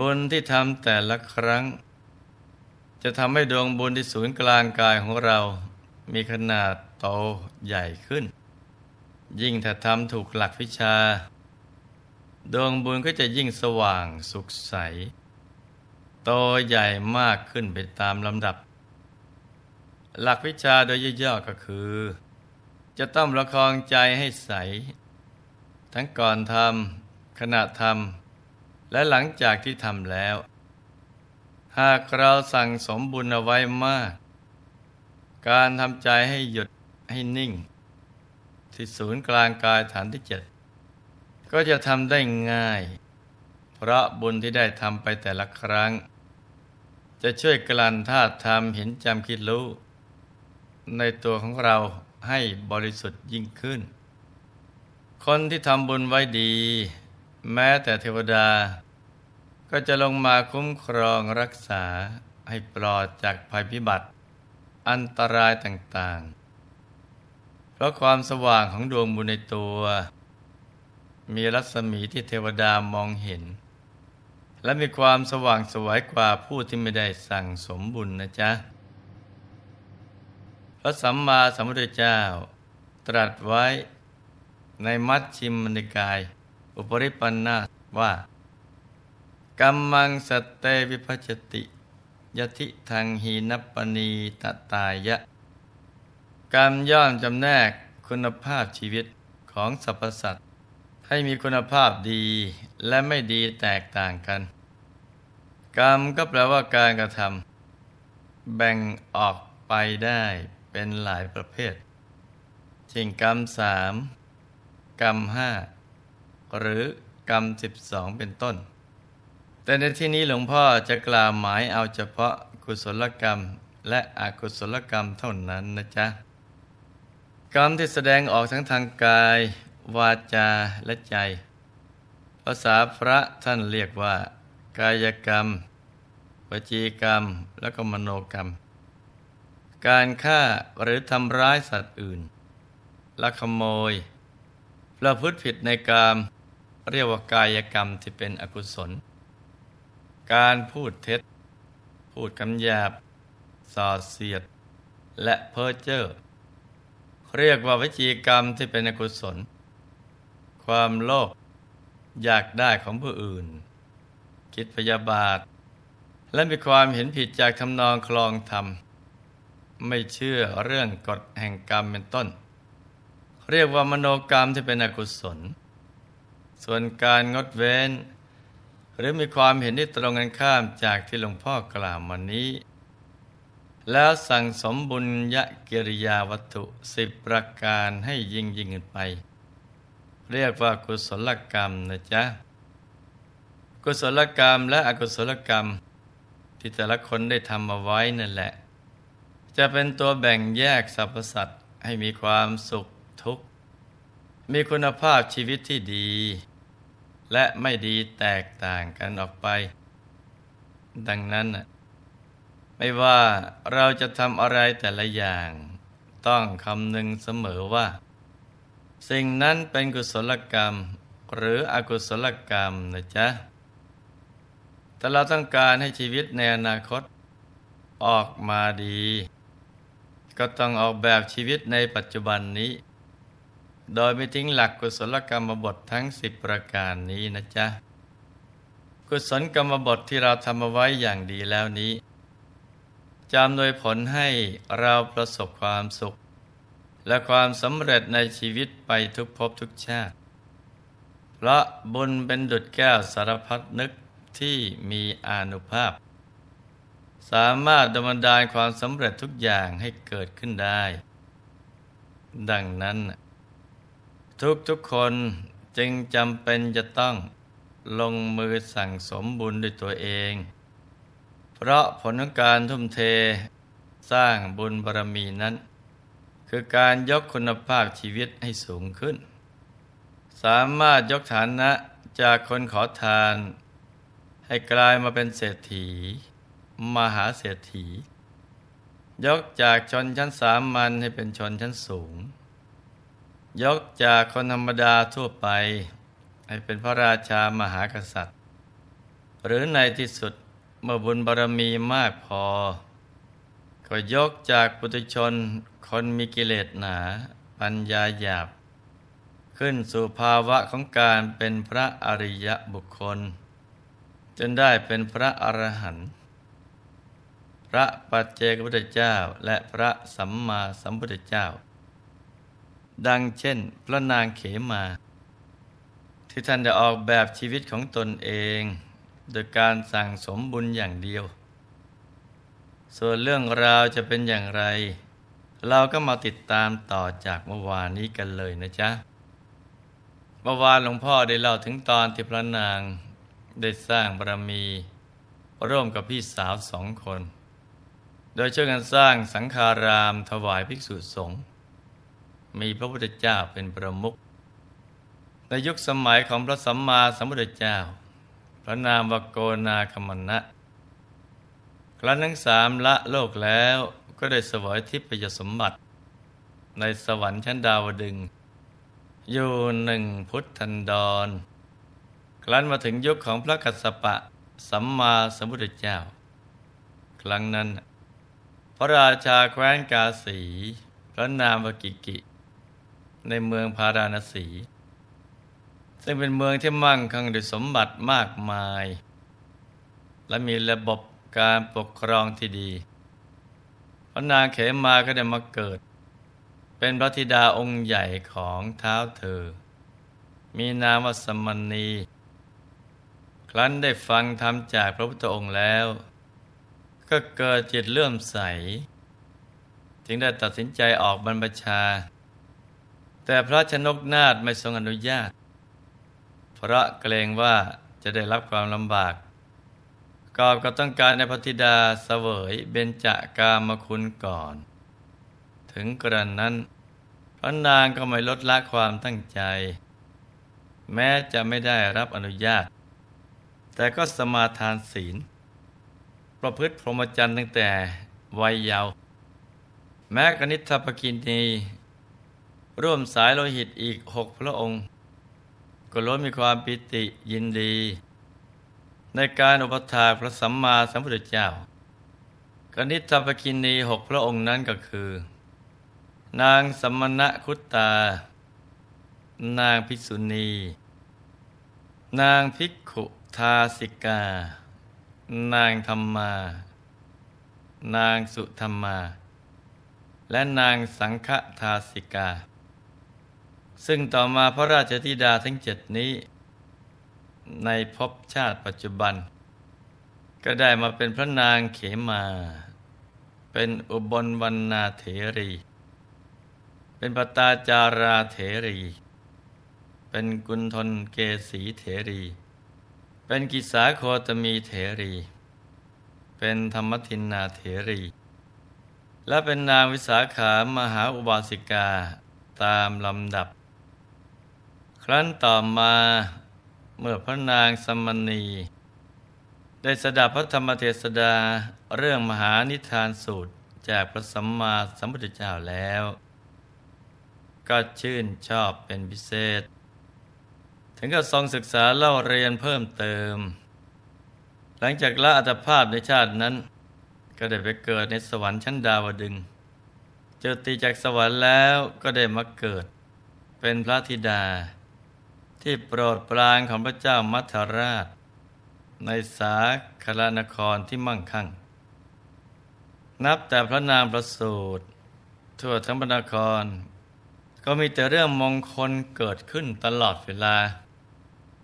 บุญที่ทำแต่ละครั้ง จะทำให้ดวงบุญที่ศูนย์กลางกายของเรา มีขนาดโตใหญ่ขึ้น ยิ่งถ้าทำถูกหลักวิชา ดวงบุญก็จะยิ่งสว่างสุขใส โตใหญ่มากขึ้นไปตามลำดับ หลักวิชาโดยย่อๆก็คือ จะต้องประคองใจให้ใส ทั้งก่อนทำขณะทำ และหลังจากที่ทำแล้ว หากเราสั่งสมบุญเอาไว้มาก การทำใจให้หยุดให้นิ่ง ที่ศูนย์กลางกายฐานที่เจ็ดก็จะทำได้ง่าย เพราะบุญที่ได้ทำไปแต่ละครั้ง จะช่วยกลั่นธาตุธรรมเห็นจำคิดรู้ ในตัวของเราให้บริสุทธิ์ยิ่งขึ้น คนที่ทำบุญไว้ดี แม้แต่เทวดา ก็จะลงมาคุ้มครองรักษาให้ปลอดจากภัยพิบัติ อันตรายต่างๆ เพราะความสว่างของดวงบุญในตัว มีรัศมีที่เทวดามองเห็น และมีความสว่างสวยกว่าผู้ที่ไม่ได้สั่งสมบุญนะจ๊ะ พระสัมมาสัมพุทธเจ้า ตรัสไว้ในมัชชิมนิกาย อุปริปันนาว่ากัมมังสเตวิพัชติยติทางหีนปณีตตายะ กรรมย่อมจำแนกคุณภาพชีวิตของสรรพสัตว์ให้มีคุณภาพดีและไม่ดีแตกต่างกัน กรรมก็แปลว่าการกระทำแบ่งออกไปได้เป็นหลายประเภทเช่นกรรมสามกรรมห้า หรือกรรมสิบสองเป็นต้น แต่ในที่นี้หลวงพ่อจะกล่าวหมายเอาเฉพาะกุศลกรรมและอกุศลกรรมเท่านั้นนะจ๊ะ กรรมที่แสดงออกทั้งทางกาย วาจาและใจ ภาษาพระท่านเรียกว่า กายกรรมวจีกรรมและก็มโนกรรม การฆ่าหรือทำร้ายสัตว์อื่นลักขโมย ประพฤติผิดในกรรม เรียกว่ากายกรรมที่เป็นอกุศล การพูดเท็จ พูดคำหยาบส่อเสียด และเพ้อเจ้อเรียกว่าวิจีกรรมที่เป็นอกุศล ความโลภอยากได้ของผู้อื่น คิดพยาบาท และมีความเห็นผิดจากทำนองคลองธรรม ไม่เชื่อเรื่องกฎแห่งกรรมเป็นต้น เรียกว่ามโนกรรมที่เป็นอกุศล ส่วนการงดเว้น หรือมีความเห็นที่ตรงกันข้ามจากที่หลวงพ่อกล่าวมานี้ แล้วสั่งสมบุญยกิริยาวัตถุสิบประการให้ยิ่งยิ่งขึ้นไป เรียกว่ากุศลกรรมนะจ๊ะ กุศลกรรมและอกุศลกรรม ที่แต่ละคนได้ทำมาไว้นั่นแหละ จะเป็นตัวแบ่งแยกสรรพสัตว์ให้มีความสุขทุกข์มีคุณภาพชีวิตที่ดี และไม่ดีแตกต่างกันออกไป ดังนั้นน่ะไม่ว่าเราจะทำอะไรแต่ละอย่าง ต้องคำนึงเสมอว่า สิ่งนั้นเป็นกุศลกรรม หรืออกุศลกรรมนะจ๊ะ แต่เราต้องการให้ชีวิตในอนาคต ออกมาดี ก็ต้องออกแบบชีวิตในปัจจุบันนี้ โดยไม่ทิ้งหลักกุศลกรรมบททั้งสิบประการนี้นะจ๊ะ กุศลกรรมบทที่เราทำเอาไว้อย่างดีแล้วนี้จำโดยผลให้เราประสบความสุข และความสำเร็จในชีวิตไปทุกภพทุกชาติ เพราะบุญเป็นดุจแก้วสารพัดนึกที่มีอนุภาพ สามารถดำเนินดาลความสำเร็จทุกอย่างให้เกิดขึ้นได้ ดังนั้น ทุกทุกคนจึงจำเป็นจะต้องลงมือสั่งสมบุญด้วยตัวเอง เพราะผลของการทุ่มเทสร้างบุญบารมีนั้น คือการยกคุณภาพชีวิตให้สูงขึ้น สามารถยกฐานะจากคนขอทาน ให้กลายมาเป็นเศรษฐี มหาเศรษฐี ยกจากชนชั้นสามัญให้เป็นชนชั้นสูง ยกจากคนธรรมดาทั่วไป ให้เป็นพระราชามหากษัตริย์ หรือในที่สุดเมื่อบุญบารมีมากพอ ก็ยกจากปุถุชนคนมีกิเลสหนา ปัญญาหยาบ ขึ้นสู่ภาวะของการเป็นพระอริยบุคคล จนได้เป็นพระอรหันต์พระปัจเจกพุทธเจ้าและพระสัมมาสัมพุทธเจ้า ดังเช่น พระนางเขมา ที่ท่านได้ออกแบบชีวิตของตนเอง โดยการสั่งสมบุญอย่างเดียว ส่วนเรื่องราวจะเป็นอย่างไร เราก็มาติดตามต่อจากเมื่อวานนี้กันเลยนะจ๊ะเมื่อวานหลวงพ่อได้เล่าถึงตอนที่พระนางได้สร้างบารมี ร่วมกับพี่สาวสองคน โดยช่วยกันสร้างสังฆารามถวายภิกษุสงฆ์ มีพระพุทธเจ้าเป็นประมุขในยุคสมัยของพระสัมมาสัมพุทธเจ้า พระนามวโกนาคมณะครั้นทั้งสามละโลกแล้วก็ได้สวยทิพยสมบัติ ในสวรรค์ชั้นดาวดึง อยู่หนึ่งพุทธันดร ครั้นมาถึงยุคของพระกัสสปะสัมมาสัมพุทธเจ้า ครั้งนั้น พระราชาแคว้นกาสี พระนามวกิกิ ในเมืองพาราณสี ซึ่งเป็นเมืองที่มั่งคั่งด้วยสมบัติมากมาย และมีระบบการปกครองที่ดีพระนางเขมาก็ได้มาเกิด เป็นพระธิดาองค์ใหญ่ของเท้าเธอ มีนามว่าสมณี ครั้นได้ฟังธรรมจากพระพุทธองค์แล้ว ก็เกิดจิตเลื่อมใส จึงได้ตัดสินใจออกบรรพชา แต่พระชนกนาถไม่ทรงอนุญาต เพราะเกรงว่าจะได้รับความลำบากกอบก็ต้องการในพระธิดาเสวยเบญจากามคุณก่อน ถึงกระนั้นพระนางก็ไม่ลดละความตั้งใจ แม้จะไม่ได้รับอนุญาต แต่ก็สมาทานศีล ประพฤติพรหมจรรย์ตั้งแต่วัยเยาว์แม้กนิษฐปกินี ร่วมสายโลหิตอีกหกพระองค์ ก็ล้วนมีความปิติยินดี ในการอุปถาพระสัมมาสัมพุทธเจ้ากนิษฐปกินีหกพระองค์นั้นก็คือ นางสมณะคุตตา นางภิกษุณี นางภิกขุทาสิกา นางธรรมา นางสุธรรมา และนางสังฆทาสิกา ซึ่งต่อมาพระราชธิดาทั้งเจ็ดนี้ ในภพชาติปัจจุบัน ก็ได้มาเป็นพระนางเขมา เป็นอุบลวรรณาเถรี เป็นปตาจาราเถรี เป็นกุณฑลเกสีเถรี เป็นกิสาโคตมีเถรี เป็นธรรมทินนาเถรี และเป็นนางวิสาขามหาอุบาสิกาตามลำดับ ครั้นต่อมาเมื่อพระนางสมณี ได้สดับพระธรรมเทศดาเรื่องมหานิทานสูตรจากพระสัมมาสัมพุทธเจ้าแล้ว ก็ชื่นชอบเป็นพิเศษ ถึงกับทรงศึกษาเล่าเรียนเพิ่มเติม หลังจากละอัตภาพในชาตินั้น ก็ได้ไปเกิดในสวรรค์ชั้นดาวดึงเจอตีจากสวรรค์แล้วก็ได้มาเกิด เป็นพระธิดา ที่โปรดปรานของพระเจ้ามัทราช ในสาครานครที่มั่งคั่ง นับแต่พระนามประสูตรทั่วทั้งพระนคร ก็มีแต่เรื่องมงคลเกิดขึ้นตลอดเวลา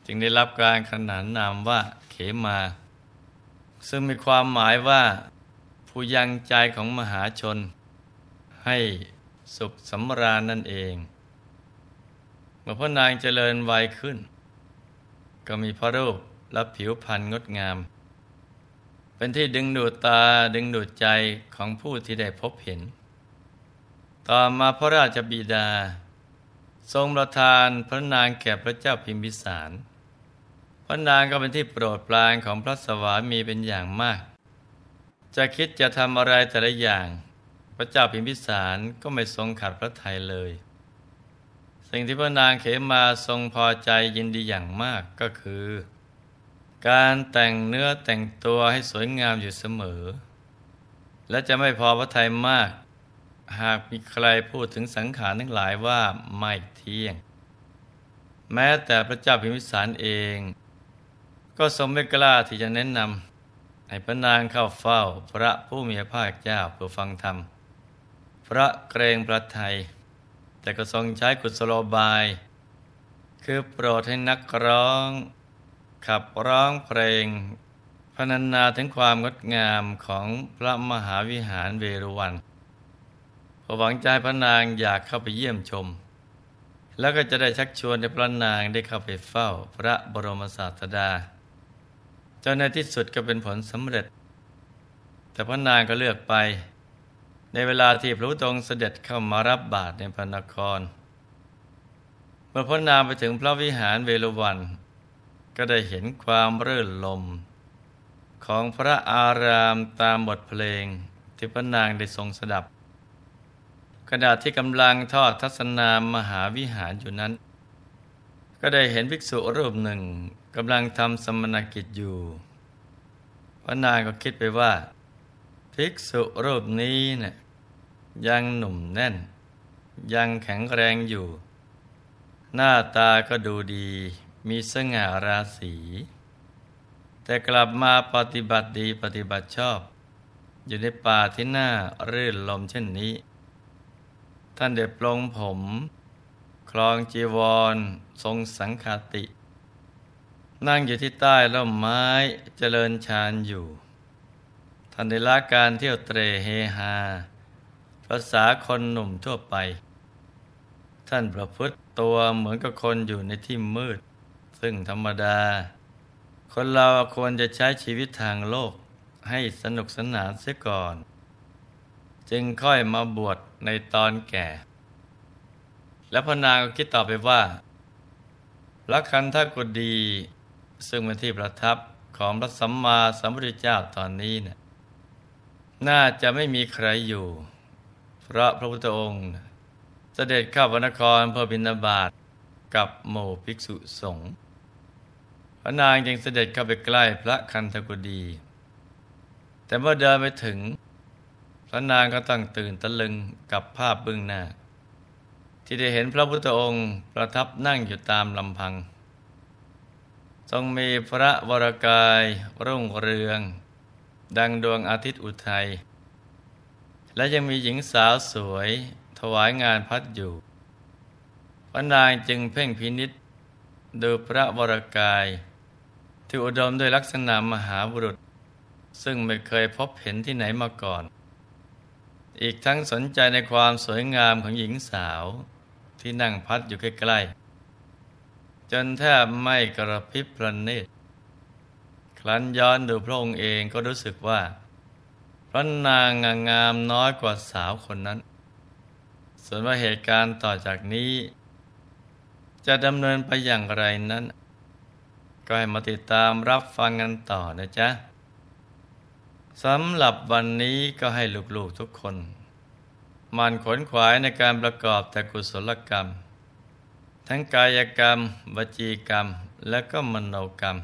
จึงได้รับการขนานนามว่าเขมา ซึ่งมีความหมายว่าผู้ยังใจของมหาชน ให้สุขสำราญนั่นเอง มื่อพระนางเจริญวัยขึ้น ก็มีพระรูปและผิวพรรณงดงาม เป็นที่ดึงดูดตาดึงดูดใจของผู้ที่ได้พบเห็น ต่อมาพระราชบิดา ทรงประทานพระนางแก่พระเจ้าพิมพิสาร พระนางก็เป็นที่โปรดปรานของพระสวามีเป็นอย่างมาก จะคิดจะทำอะไรแต่ละอย่าง พระเจ้าพิมพิสารก็ไม่ทรงขัดพระทัยเลย สิ่งที่พระนางเขมาทรงพอใจยินดีอย่างมากก็คือ การแต่งเนื้อแต่งตัวให้สวยงามอยู่เสมอ และจะไม่พอพระทัยมาก หากมีใครพูดถึงสังขารทั้งหลายว่าไม่เที่ยง แม้แต่พระเจ้าพิมพิสารเอง ก็ทรงไม่กล้าที่จะแนะนำให้พระนางเข้าเฝ้าพระผู้มีพระภาคเจ้าเพื่อฟังธรรม พระเกรงพระไทย แต่ก็ทรงใช้กุศโลบาย คือโปรดให้นักร้อง ขับร้องเพลงพนันนาถึงความงดงามของพระมหาวิหารเวรุวันหวังใจพระนางอยากเข้าไปเยี่ยมชม แล้วก็จะได้ชักชวนให้พระนางได้เข้าไปเฝ้าพระบรมศาสดา จนในที่สุดก็เป็นผลสำเร็จ แต่พระนางก็เลือกไป ในเวลาที่พระพุทธองค์เสด็จเข้ามารับบาตรในพระนคร เมื่อพระนางไปถึงพระวิหารเวรุวัน ก็ได้เห็นความรื่นลม ของพระอารามตามบทเพลงที่พระนางได้ทรงสดับขณะที่กำลังทอดทัศนามหาวิหารอยู่นั้น ก็ได้เห็นภิกษุรูปหนึ่งกำลังทำสมณกิจอยู่ พระนางก็คิดไปว่า ภิกษุรูปนี้เนะี่ย ยังหนุ่มแน่น ยังแข็งแรงอยู่ หน้าตาก็ดูดีมีสง่าราศี แต่กลับมาปฏิบัติดีปฏิบัติชอบ อยู่ในป่าที่น่ารื่นลมเช่นนี้ ท่านเด็บลงผม คลองจีวร ทรงสังคติ นั่งอยู่ที่ใต้ร่มไม้เจริญฌานอยู่ ท่านได้ละการเที่ยวเตรเฮฮา ภาษาคนหนุ่มทั่วไป ท่านประพฤติตัวเหมือนกับคนอยู่ในที่มืด ซึ่งธรรมดา คนเราควรจะใช้ชีวิตทางโลกให้สนุกสนานเสียก่อน จึงค่อยมาบวชในตอนแก่ แล้วพนางก็คิดต่อไปว่าลักคันทกุดีซึ่งเป็นที่ประทับของพระสัมมาสัมพุทธเจ้าตอนนี้เนี่ยน่าจะไม่มีใครอยู่ พระพระพุทธองค์ เสด็จเข้าพรนครเพื่อบิณฑบาตกับหมู่ภิกษุสงฆ์พระนางยังเสด็จเข้าไปใกล้พระคันธกุดี แต่เมื่อเดินไปถึง พระนางก็ต้องตื่นตะลึงกับภาพเบื้องหน้า ที่ได้เห็นพระพุทธองค์ประทับนั่งอยู่ตามลำพัง ทรงมีพระวรกายรุ่งเรือง ดังดวงอาทิตย์อุทัย และยังมีหญิงสาวสวย ถวายงานพัดอยู่พระนางจึงเพ่งพินิษดูพระวรกาย ที่อุดมด้วยลักษณะมหาบุรุษ ซึ่งไม่เคยพบเห็นที่ไหนมาก่อน อีกทั้งสนใจในความสวยงามของหญิงสาวที่นั่งพัดอยู่ใกล้ๆ จนแทบไม่กระพริบพระเนตรครั้นย้อนดูพระองค์เองก็รู้สึกว่า ระนางงามน้อยกว่าสาวคนนั้น ส่วนว่าเหตุการณ์ต่อจากนี้ จะดำเนินไปอย่างไรนั้น ก็ให้มาติดตามรับฟังกันต่อนะจ๊ะสำหรับวันนี้ก็ให้ลูกๆทุกคน มันขนขวายในการประกอบแต่กุศลกรรม ทั้งกายกรรม วจีกรรมและก็มโนกรรม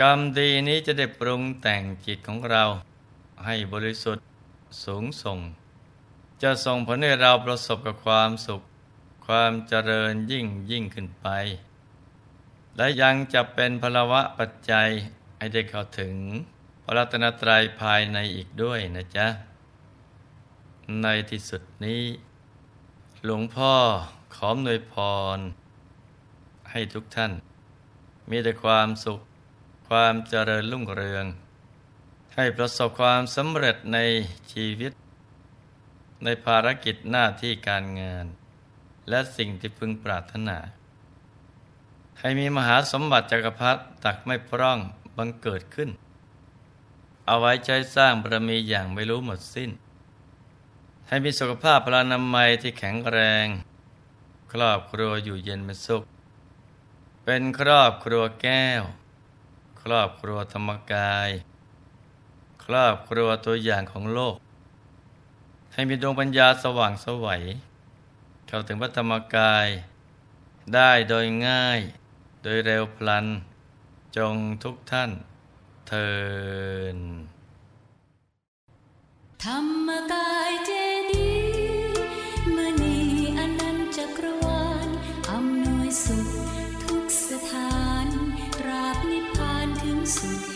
กรรมดีนี้จะได้ปรุงแต่งจิตของเรา ให้บริสุทธิ์สูงส่ง จะส่งผลให้เราประสบกับความสุข ความเจริญยิ่งยิ่งขึ้นไป และยังจะเป็นพลวะปัจจัยให้ได้เข้าถึงพระรัตนตรัยภายในอีกด้วยนะจ๊ะ ในที่สุดนี้ หลวงพ่อขอมนวยพร ให้ทุกท่าน มีแต่ความสุข ความเจริญรุ่งเรือง ให้ประสบความสำเร็จในชีวิต ในภารกิจหน้าที่การงาน และสิ่งที่พึงปรารถนา ให้มีมหาสมบัติจักรพรรดิตักไม่พร่องบังเกิดขึ้น เอาไว้ใช้สร้างบารมีอย่างไม่รู้หมดสิ้น ให้มีสุขภาพพลานามัยที่แข็งแรง ครอบครัวอยู่เย็นเป็นสุข เป็นครอบครัวแก้ว ครอบครัวธรรมกาย ครอบครัวตัวอย่างของโลก ให้มีดวงปัญญาสว่างสวัย เข้าถึงพัตธรรมกาย ได้โดยง่าย โดยเร็วพลัน จงทุกท่านเทินธรรมกายเจดีมณีอนันจักรวาลอำนวยสุขทุกสถานตราบนิพพานถึงสุข